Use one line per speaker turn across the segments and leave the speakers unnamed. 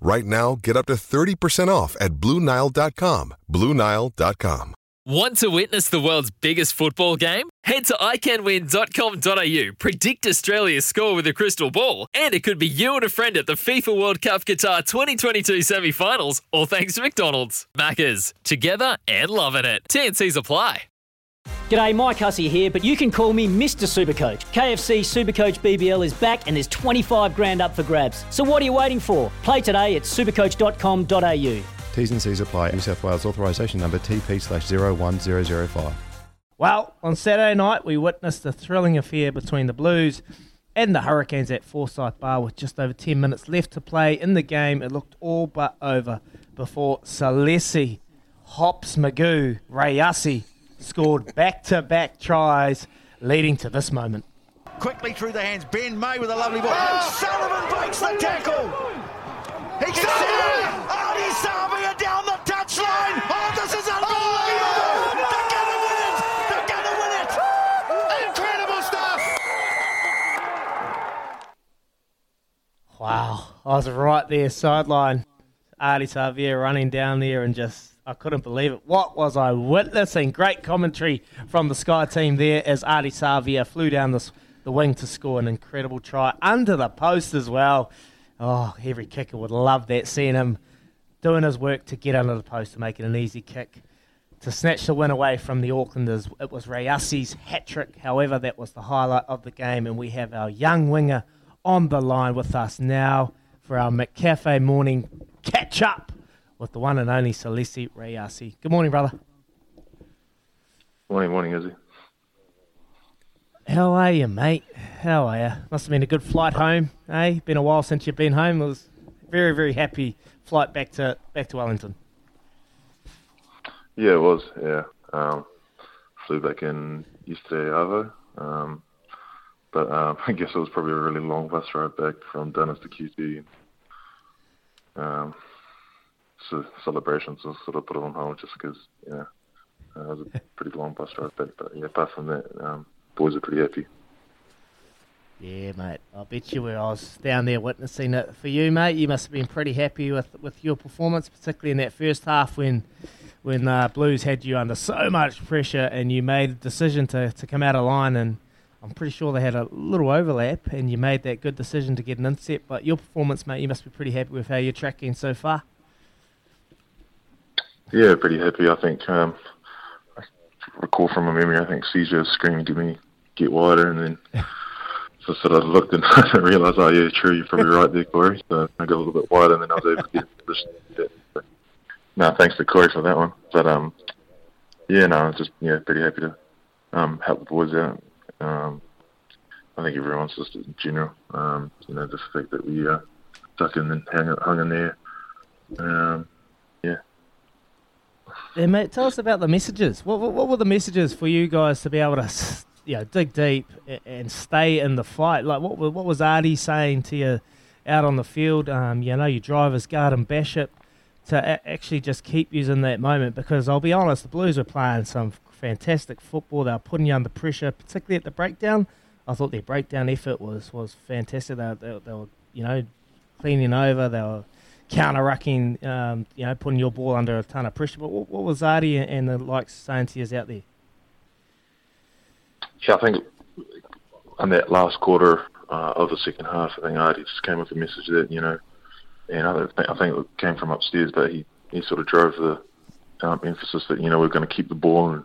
Right now, get up to 30% off at BlueNile.com. BlueNile.com.
Want to witness the world's biggest football game? Head to iCanWin.com.au, predict Australia's score with a crystal ball, and it could be you and a friend at the FIFA World Cup Qatar 2022 semi finals, all thanks to McDonald's. Maccas, together and loving it. TNC's apply.
G'day, Mike Hussey here, but you can call me Mr. Supercoach. KFC Supercoach BBL is back and there's 25 grand up for grabs. So what are you waiting for? Play today at supercoach.com.au.
T's and C's apply. New South Wales authorisation number TP slash 01005.
Well, on Saturday night, we witnessed a thrilling affair between the Blues and the Hurricanes at Forsyth Barr with just over 10 minutes left to play in the game. It looked all but over before Salesi, Hops Magoo, Rayasi scored back to back tries, leading to this moment.
Quickly through the hands. Ben May with a lovely ball. Oh, Sullivan breaks the tackle. He gets it. Ardie Savea down the touchline. Oh, this is unbelievable. Oh, They're going to win it. They're going to win it. Incredible stuff.
Wow, I was right there, sideline. Ardie Savea running down there and just, I couldn't believe it. What was I witnessing? Great commentary from the Sky team there as Ardie Savea flew down the wing to score an incredible try under the post as well. Oh, every kicker would love that, seeing him doing his work to get under the post to make it an easy kick. To snatch the win away from the Aucklanders, it was Rayasi's hat trick. However, that was the highlight of the game, and we have our young winger on the line with us now for our McCafe morning catch up with the one and only Salesi Rayasi. Good morning, brother.
Morning, morning, Izzy.
How are you, mate? How are you? Must have been a good flight home, eh? Been a while since you've been home. It was very, very happy flight back to back to Wellington.
Yeah, it was. Yeah, um, flew back in yesterday, Arvo. Um, but um, I guess it was probably a really long bus ride back from Dennis to QT. Um, so celebrations and sort of put it on hold just because, yeah, uh, it was a pretty long bus ride back. But yeah, apart from that, um, boys are pretty happy.
Yeah, mate. I bet you were. I was down there witnessing it for you, mate. You must have been pretty happy with, with your performance, particularly in that first half when when uh, Blues had you under so much pressure and you made the decision to, to come out of line. And I'm pretty sure they had a little overlap, and you made that good decision to get an intercept. But your performance, mate, you must be pretty happy with how you're tracking so far.
Yeah, pretty happy. I think um, I recall from my memory. I think CJ was screaming to me, "Get wider," and then so sort of looked and realised, oh yeah, true, you're probably right there, Corey. So I got a little bit wider, and then I was able to get in position. to hit. So, no, thanks to Corey for that one. But um, yeah, no, I was just yeah, pretty happy to um help the boys out. Um, I think everyone's just in general. Um, you know, just the fact that we uh, stuck in and hung, hung in there. Um.
Mate. Tell us about the messages. What, what what were the messages for you guys to be able to, you know, dig deep and stay in the fight? Like, what what was Ardie saying to you out on the field? Um, you know, your drivers guard and bash it to a- actually just keep using that moment because I'll be honest, the Blues were playing some fantastic football. They were putting you under pressure, particularly at the breakdown. I thought their breakdown effort was was fantastic. They, they, they were, you know, cleaning over. They were counter rucking, um, you know, putting your ball under a ton of pressure. But what, what was Ardie and, and the likes saying to you out there?
Yeah, I think in that last quarter uh, of the second half, I think Ardie just came with a message that you know, and I think, I think it came from upstairs, but he, he sort of drove the um, emphasis that you know we're going to keep the ball and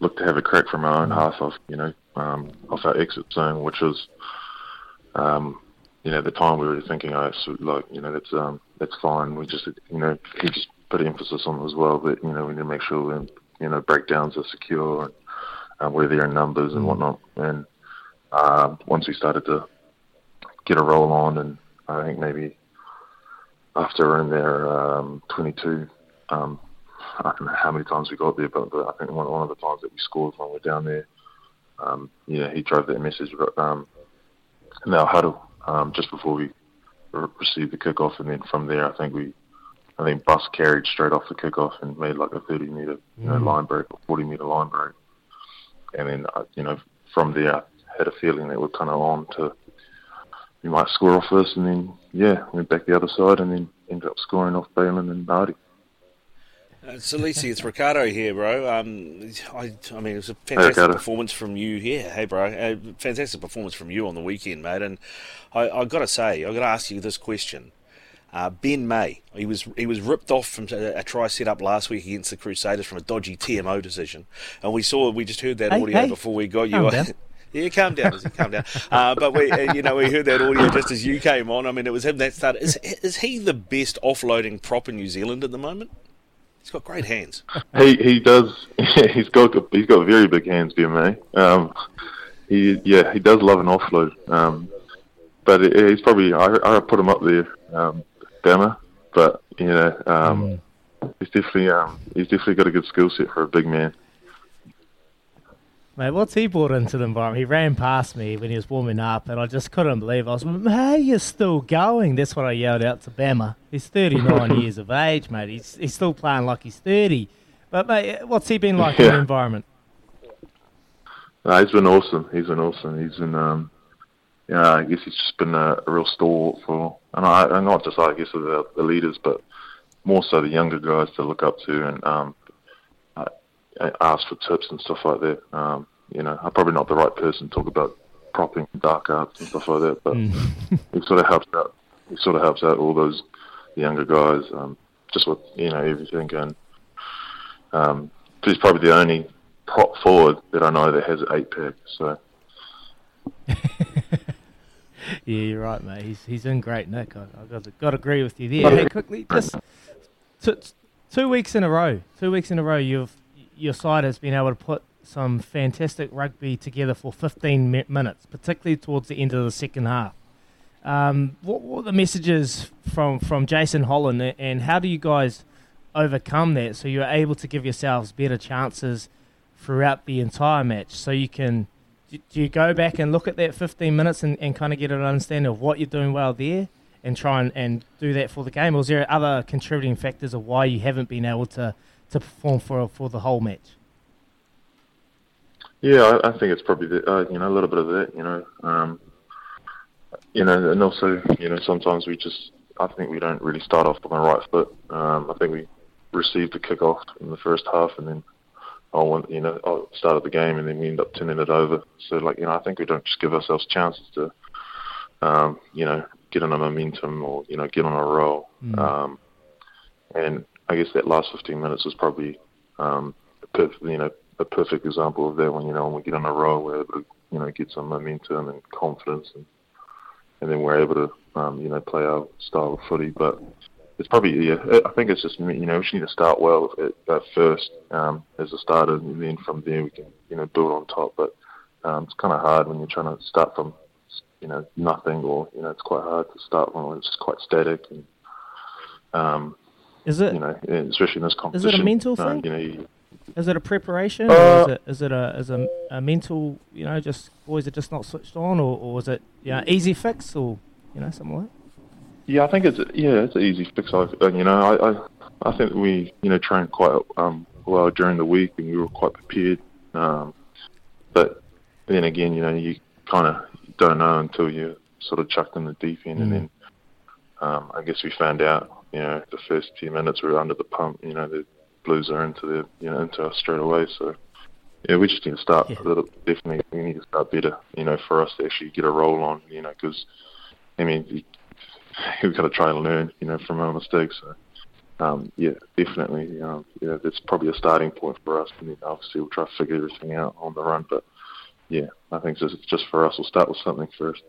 look to have a crack from our own half of you know um, off our exit zone, which was um, you know, the time we were thinking, oh, so, like, you know, that's um, that's fine. We just, you know, he just put emphasis on it as well. But you know, we need to make sure, we, you know, breakdowns are secure and um, we're there in numbers and mm. whatnot. And um, once we started to get a roll on, and I think maybe after in there, um, 22. Um, I don't know how many times we got there, but, but I think one, one of the times that we scored when we were down there, um, yeah, he drove that message um, in our huddle um, just before we received the kickoff, and then from there, I think we, I think Bus carried straight off the kickoff and made like a 30 meter you know, mm. line break or 40 meter line break, and then uh, you know from there, I had a feeling that we're kind of on to we might score off this, and then yeah, went back the other side, and then ended up scoring off Bailyn and Ardie.
Uh, Salesi, it's Ricardo here, bro. Um, I, I mean, it was a fantastic hey, performance from you. Yeah, hey, bro. A fantastic performance from you on the weekend, mate. And I, I got to say, I got to ask you this question. Uh, ben May, he was he was ripped off from a, a, try set up last week against the Crusaders from a dodgy TMO decision, and we saw we just heard that hey, audio hey. before we got you. Yeah, calm down, Yeah, calm down. Uh, but we, uh, you know, we heard that audio just as you came on. I mean, it was him that started. Is, is he the best offloading prop in New Zealand at the moment? He's got great hands.
He he does. he's got he's got very big hands, BMA. Um, he yeah he does love an offload. Um, but he's probably I I put him up there, um, Bama. But you know, um, mm. he's definitely um, he's definitely got a good skill set for a big man.
Mate, what's he brought into the environment? He ran past me when he was warming up, and I just couldn't believe. I was, "Hey, you're still going?" That's what I yelled out to Bama. He's 39 years of age, mate. He's he's still playing like he's 30. But mate, what's he been like yeah. in the environment?
He's been awesome. He's been awesome. He's been, um, yeah, I guess he's just been a, a real stalwart for, and I, and not just I guess the, the leaders, but more so the younger guys to look up to, and um, ask for tips and stuff like that. Um, you know, I'm probably not the right person to talk about propping dark arts and stuff like that, but mm. it sort of helps out. It sort of helps out all those younger guys, um, just with you know everything. And um, he's probably the only prop forward that I know that has an eight pack. So.
yeah, you're right, mate. He's he's in great nick. I, I got to, got to agree with you there. hey, quickly, just two, two weeks in a row. Two weeks in a row, you've your side has been able to put some fantastic rugby together for 15 mi- minutes, particularly towards the end of the second half. Um, what were the messages from, from Jason Holland, and how do you guys overcome that so you're able to give yourselves better chances throughout the entire match? So you can do you go back and look at that 15 minutes and, and kind of get an understanding of what you're doing well there and try and, and do that for the game? Or is there other contributing factors of why you haven't been able to to perform for for the whole match?
Yeah, I, I think it's probably the, uh, you know a little bit of that. You know, um, you know, and also you know sometimes we just I think we don't really start off on the right foot. Um, I think we received the kick off in the first half, and then I want you know I started the game, and then we end up turning it over. So like you know, I think we don't just give ourselves chances to um, you know get on a momentum or you know get on a roll. Mm. Um, and I guess that last 15 minutes was probably, um, a perf- you know, a perfect example of that. When you know when we get on a roll, we're able to, you know, get some momentum and confidence, and and then we're able to, um, you know, play our style of footy. But it's probably, yeah, I think it's just, you know, we just need to start well at, at first um, as a starter, and then from there we can, you know, build on top. But um, it's kind of hard when you're trying to start from, you know, nothing, or you know, it's quite hard to start when it's just quite static and. Um,
is it?
You know, especially in this competition.
Is it a mental um, thing? You know, you, is it a preparation, uh, or is it is it a is a, a mental? You know, just boys are just not switched on, or, or is it you know easy fix, or you know something like? That?
Yeah, I think it's yeah, it's an easy fix. I you know I I, I think we you know trained quite um, well during the week, and we were quite prepared. Um, but then again, you know, you kind of don't know until you sort of chucked in the deep end, mm. and then um, I guess we found out you know, the first few minutes we were under the pump. You know, the Blues are into the you know into us straight away. So yeah, we just need to start yeah. a little. Definitely, we need to start better. You know, for us to actually get a roll on. You know, because I mean, we, we've got to try and learn. You know, from our mistakes. So um, yeah, definitely, um, yeah, that's probably a starting point for us, and then obviously we'll try to figure everything out on the run. But yeah, I think just just for us, we'll start with something first.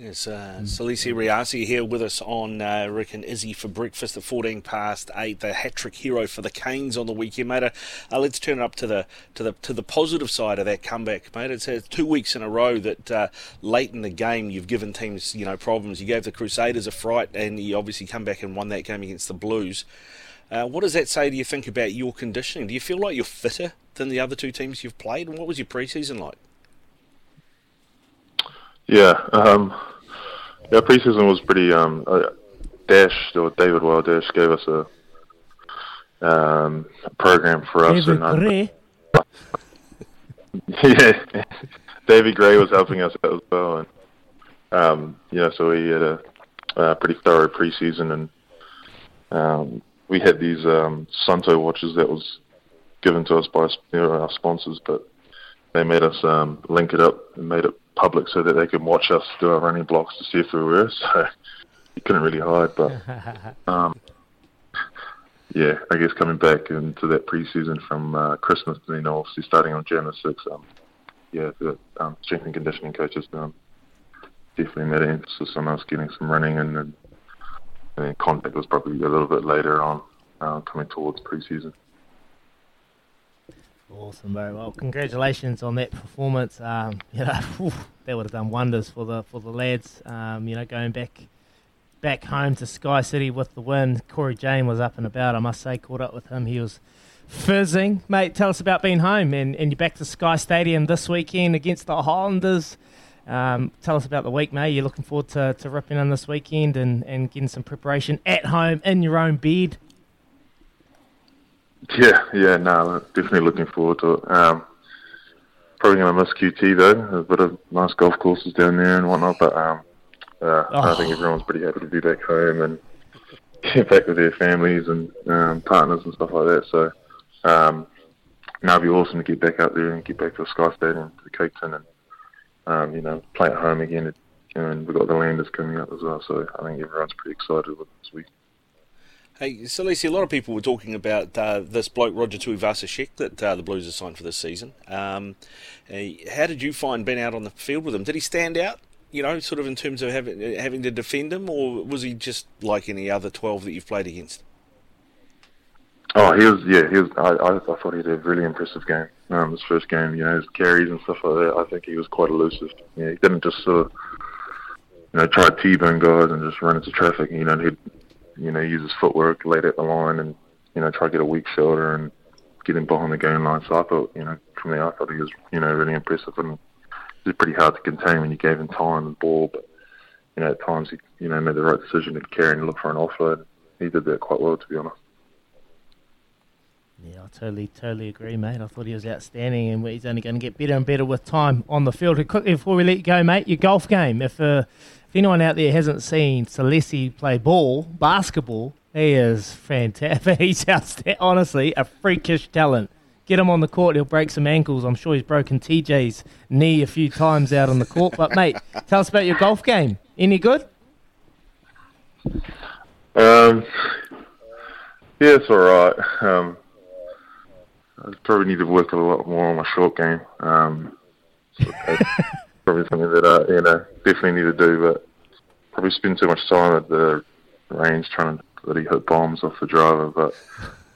Yes, uh, Salesi Rayasi here with us on uh, Rick and Izzy for breakfast at 14 past 8. The hat trick hero for the Canes on the weekend, mate. Uh, uh, let's turn it up to the to the to the positive side of that comeback, mate. It's uh, two weeks in a row that uh, late in the game you've given teams you know problems. You gave the Crusaders a fright, and you obviously come back and won that game against the Blues. Uh, what does that say? Do you think about your conditioning? Do you feel like you're fitter than the other two teams you've played? And what was your preseason like?
Yeah, um, yeah. Preseason was pretty. Um, uh, Dash or David Wild Dash gave us a, um, program for us.
David
and,
Gray.
yeah, David Gray was helping us out as well, and um, yeah, so we had a, a pretty thorough preseason, and um, we had these um, Suunto watches that was given to us by you know, our sponsors, but they made us um, link it up and made it public so that they could watch us do our running blocks to see if we were. So you couldn't really hide, but um, yeah, I guess coming back into that preseason from uh, Christmas, you know, obviously starting on January 6th, um, yeah, the um, strength and conditioning coaches um, definitely made an emphasis on us getting some running, and, and, and contact was probably a little bit later on, uh, coming towards preseason.
Awesome, very well. Congratulations on that performance. Um, you know, that would have done wonders for the for the lads. Um, you know, going back back home to Sky City with the win. Corey Jane was up and about. I must say, caught up with him. He was fizzing, mate. Tell us about being home and, and you're back to Sky Stadium this weekend against the Highlanders. Um, tell us about the week, mate. You're looking forward to, to ripping in this weekend and, and getting some preparation at home in your own bed.
Yeah, yeah, no, definitely looking forward to it. Um, probably going to miss QT though. A bit of nice golf courses down there and whatnot, but um, uh,
Oh.
I think everyone's pretty happy to be back home and get back with their families and um, partners and stuff like that. So, um, now it'd be awesome to get back out there and get back to the Sky Stadium, to Cake Tin, and um, you know, play at home again. And we've got the Landers coming up as well, so I think everyone's pretty excited with this week.
Hey, Salesi, a lot of people were talking about uh, this bloke, Roger Tuivasa-Sheck, that uh, the Blues have signed for this season. Um, uh, how did you find being out on the field with him? Did he stand out, you know, sort of in terms of having, having to defend him, or was he just like any other 12 that you've played against?
Oh, he was. Yeah, he was. I, I, thought he had a really impressive game. Um, his first game, you know, his carries and stuff like that. I think he was quite elusive. Yeah, he didn't just sort of, you know, try to t-bone guys and just run into traffic. You know, he'd, you know, use his footwork late at the line and, you know, try to get a weak shoulder and get him behind the game line. So I thought, you know, from there, I thought he was, you know, really impressive and it was pretty hard to contain when you gave him time and ball. But, you know, at times he, you know, made the right decision to carry and look for an offload. He did that quite well, to be honest.
Yeah, I totally, totally agree, mate. I thought he was outstanding, and he's only going to get better and better with time on the field. Quickly before we let you go, mate, your golf game. If uh, if anyone out there hasn't seen Salesi play ball, basketball, he is fantastic. He's outstanding. Honestly, a freakish talent. Get him on the court, he'll break some ankles. I'm sure he's broken TJ's knee a few times out on the court. But mate, tell us about your golf game. Any good?
Um, yeah, it's all right. Um, I probably need to work a lot more on my short game. Um, so probably something that I, you know, definitely need to do. But probably spend too much time at the range trying to bloody hit bombs off the driver. But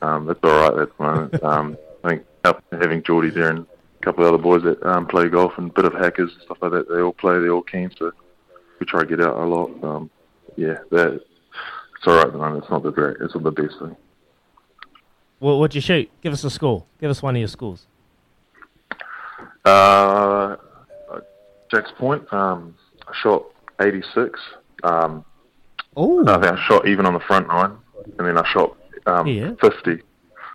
um, that's all right at the moment. Um, I think having Jordie there and a couple of other boys that um, play golf and a bit of hackers and stuff like that, they all play. They're all keen, so we try to get out a lot. Um, yeah, that it's all right at the moment. It's not the great. It's not the best thing.
What, what'd you shoot? Give us a score. Give us one of your scores.
Uh, Jack's Point. Um, I shot 86. Um,
oh.
I think I shot even on the front nine, and then I shot um,
Yeah.
50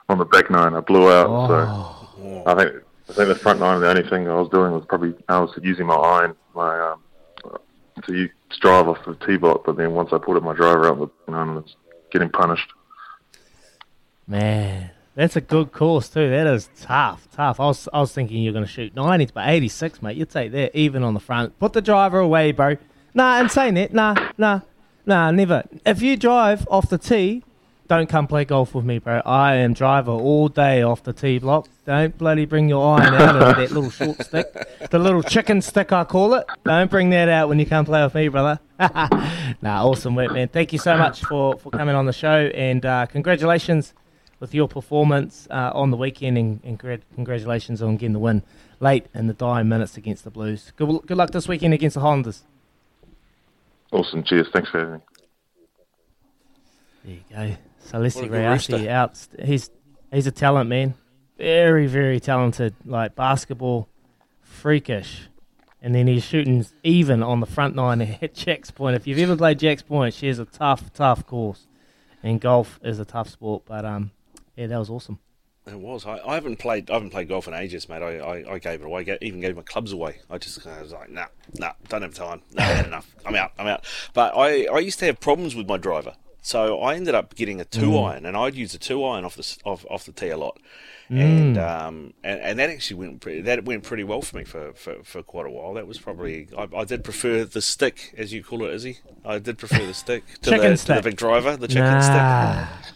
on the back nine. I blew out.
Oh.
So I think I think the front nine. The only thing I was doing was probably I was using my iron, my um, to drive off the tee box. But then once I put it my driver out, the nine was getting punished.
Man, that's a good course too. That is tough, tough. I was, I was thinking you're going to shoot 90s, but 86, mate. You'd take that even on the front. Put the driver away, bro. Nah, and saying that, nah, nah, nah, never. If you drive off the tee, don't come play golf with me, bro. I am driver all day off the tee block. Don't bloody bring your iron out of that little short stick, the little chicken stick I call it. Don't bring that out when you come play with me, brother. nah, awesome work, man. Thank you so much for, for coming on the show, and uh, congratulations with your performance uh, on the weekend, and, and congratulations on getting the win late in the dying minutes against the Blues. Good, good luck this weekend against the Highlanders.
Awesome. Cheers. Thanks for having me.
There you go. So Salesi Rayasi out. He's he's a talent, man. Very, very talented. Like basketball, freakish. And then he's shooting even on the front nine at Jack's Point. If you've ever played Jack's Point, she is a tough, tough course. And golf is a tough sport. But um, yeah, that was awesome.
It was. I, I, haven't played. I haven't played golf in ages, mate. I, I, I gave it away. I even gave my clubs away. I just I was like, nah, nah, don't have time. Nah, had enough. I'm out. I'm out. But I, I used to have problems with my driver, so I ended up getting a two mm. iron, and I'd use a two iron off the off, off the tee a lot, mm. and um and, and that actually went pretty, that went pretty well for me for, for, for quite a while. That was probably I, I did prefer the stick, as you call it, Izzy. I did prefer the stick to, the,
stick.
to the big driver, the chicken
nah. stick.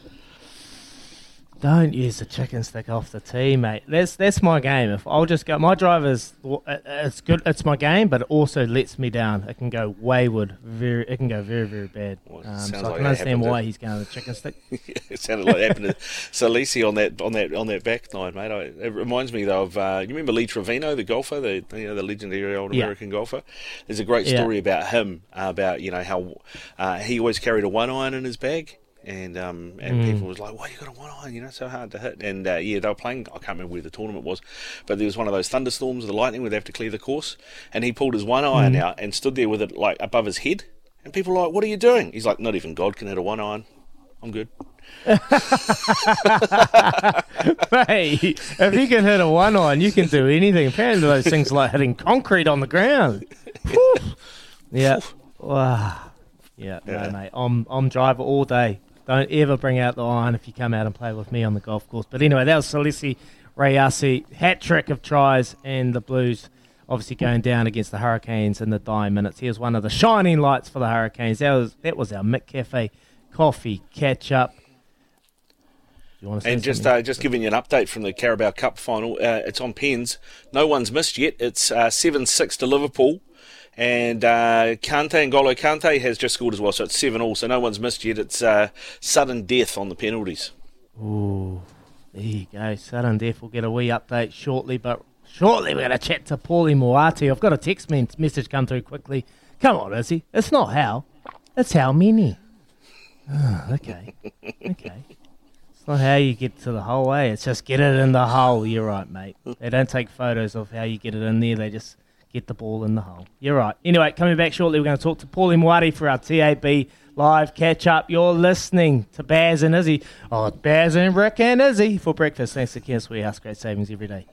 Don't use the chicken stick off the tee, mate. That's that's my game. If I'll just go, my driver's it's good. It's my game, but it also lets me down. It can go wayward. Very, it can go very very bad. Well, um, so I can understand why to, he's going with the chicken stick.
yeah, it sounded like it happened to Salesi on that on that on that back nine, mate. I, it reminds me though of uh, you remember Lee Trevino, the golfer, the you know the legendary old yeah. American golfer. There's a great story yeah. about him uh, about you know how uh, he always carried a one iron in his bag and um, and mm. people was like, "Why you got a one iron? You know, so hard to hit." And uh, yeah, they were playing. I can't remember where the tournament was, but there was one of those thunderstorms, of the lightning, where they have to clear the course, and he pulled his one iron mm. out and stood there with it like above his head, and people were like, "What are you doing?" He's like, "Not even God can hit a one iron. I'm good."
Mate, if you can hit a one iron, you can do anything. Apparently, those things like hitting concrete on the ground. yeah. Wow. Yeah, yeah. No, mate. I'm I'm driver all day. Don't ever bring out the iron if you come out and play with me on the golf course. But anyway, that was Salesi Rayasi, hat trick of tries, and the Blues obviously going down against the Hurricanes in the dying minutes. He was one of the shining lights for the Hurricanes. That was that was our McCafe coffee catch up.
and just uh, just giving you an update from the Carabao Cup final. Uh, it's on pens. No one's missed yet. It's uh, seven six to Liverpool. And uh, Kante, N'Golo Kante has just scored as well, so it's 7 all, so no one's missed yet. It's uh, sudden death on the penalties.
Ooh, there you go. Sudden death. We'll get a wee update shortly, but shortly we're going to chat to Paulie Moati. I've got a text message come through quickly. Come on, Izzy. It's not how, it's how many. Oh, okay. okay. It's not how you get to the hole, eh? It's just get it in the hole. You're right, mate. They don't take photos of how you get it in there. They just get the ball in the hole. You're right. Anyway, coming back shortly, we're going to talk to Paul Moati for our TAB live catch up. You're listening to Baz and Izzy. Oh, Baz and Rick and Izzy for breakfast. Thanks to Kia Warehouse. Great savings every day.